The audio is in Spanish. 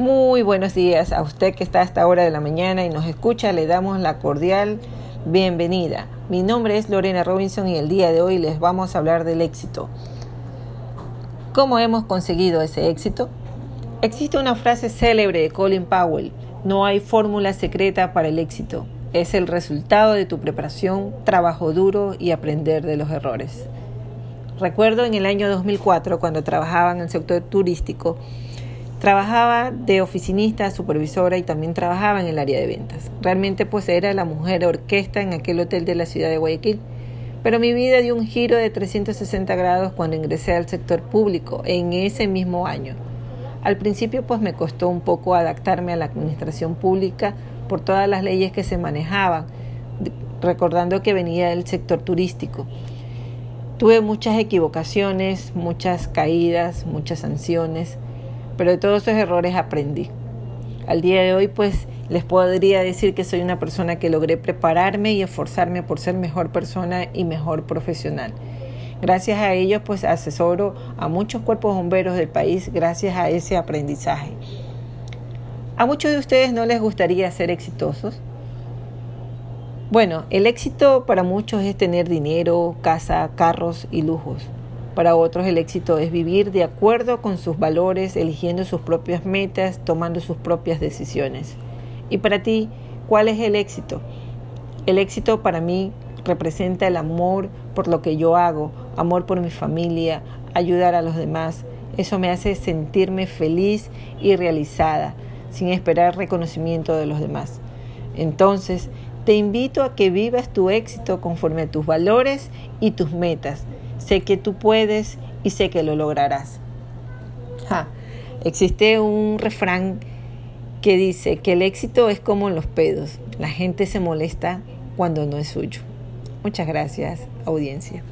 Muy buenos días a usted que está a esta hora de la mañana y nos escucha. Le damos la cordial bienvenida. Mi nombre es Lorena Robinson y el día de hoy les vamos a hablar del éxito. ¿Cómo hemos conseguido ese éxito? Existe una frase célebre de Colin Powell. No hay fórmula secreta para el éxito. Es el resultado de tu preparación, trabajo duro y aprender de los errores. Recuerdo en el año 2004 cuando trabajaba en el sector turístico Trabajaba de oficinista, supervisora y también trabajaba en el área de ventas. Realmente pues era la mujer orquesta en aquel hotel de la ciudad de Guayaquil. Pero mi vida dio un giro de 360 grados cuando ingresé al sector público en ese mismo año. Al principio pues me costó un poco adaptarme a la administración pública por todas las leyes que se manejaban, recordando que venía del sector turístico. Tuve muchas equivocaciones, muchas caídas, muchas sanciones pero de todos esos errores aprendí. Al día de hoy, pues les podría decir que soy una persona que logré prepararme y esforzarme por ser mejor persona y mejor profesional. Gracias a ellos, pues asesoro a muchos cuerpos bomberos del país gracias a ese aprendizaje. ¿A muchos de ustedes no les gustaría ser exitosos? Bueno, el éxito para muchos es tener dinero, casa, carros y lujos. Para otros el éxito es vivir de acuerdo con sus valores, eligiendo sus propias metas, tomando sus propias decisiones. Y para ti, ¿cuál es el éxito? El éxito para mí representa el amor por lo que yo hago, amor por mi familia, ayudar a los demás. Eso me hace sentirme feliz y realizada, sin esperar reconocimiento de los demás. Entonces, te invito a que vivas tu éxito conforme a tus valores y tus metas Sé que tú puedes y sé que lo lograrás. Existe un refrán que dice que el éxito es como los pedos. La gente se molesta cuando no es suyo. Muchas gracias, audiencia.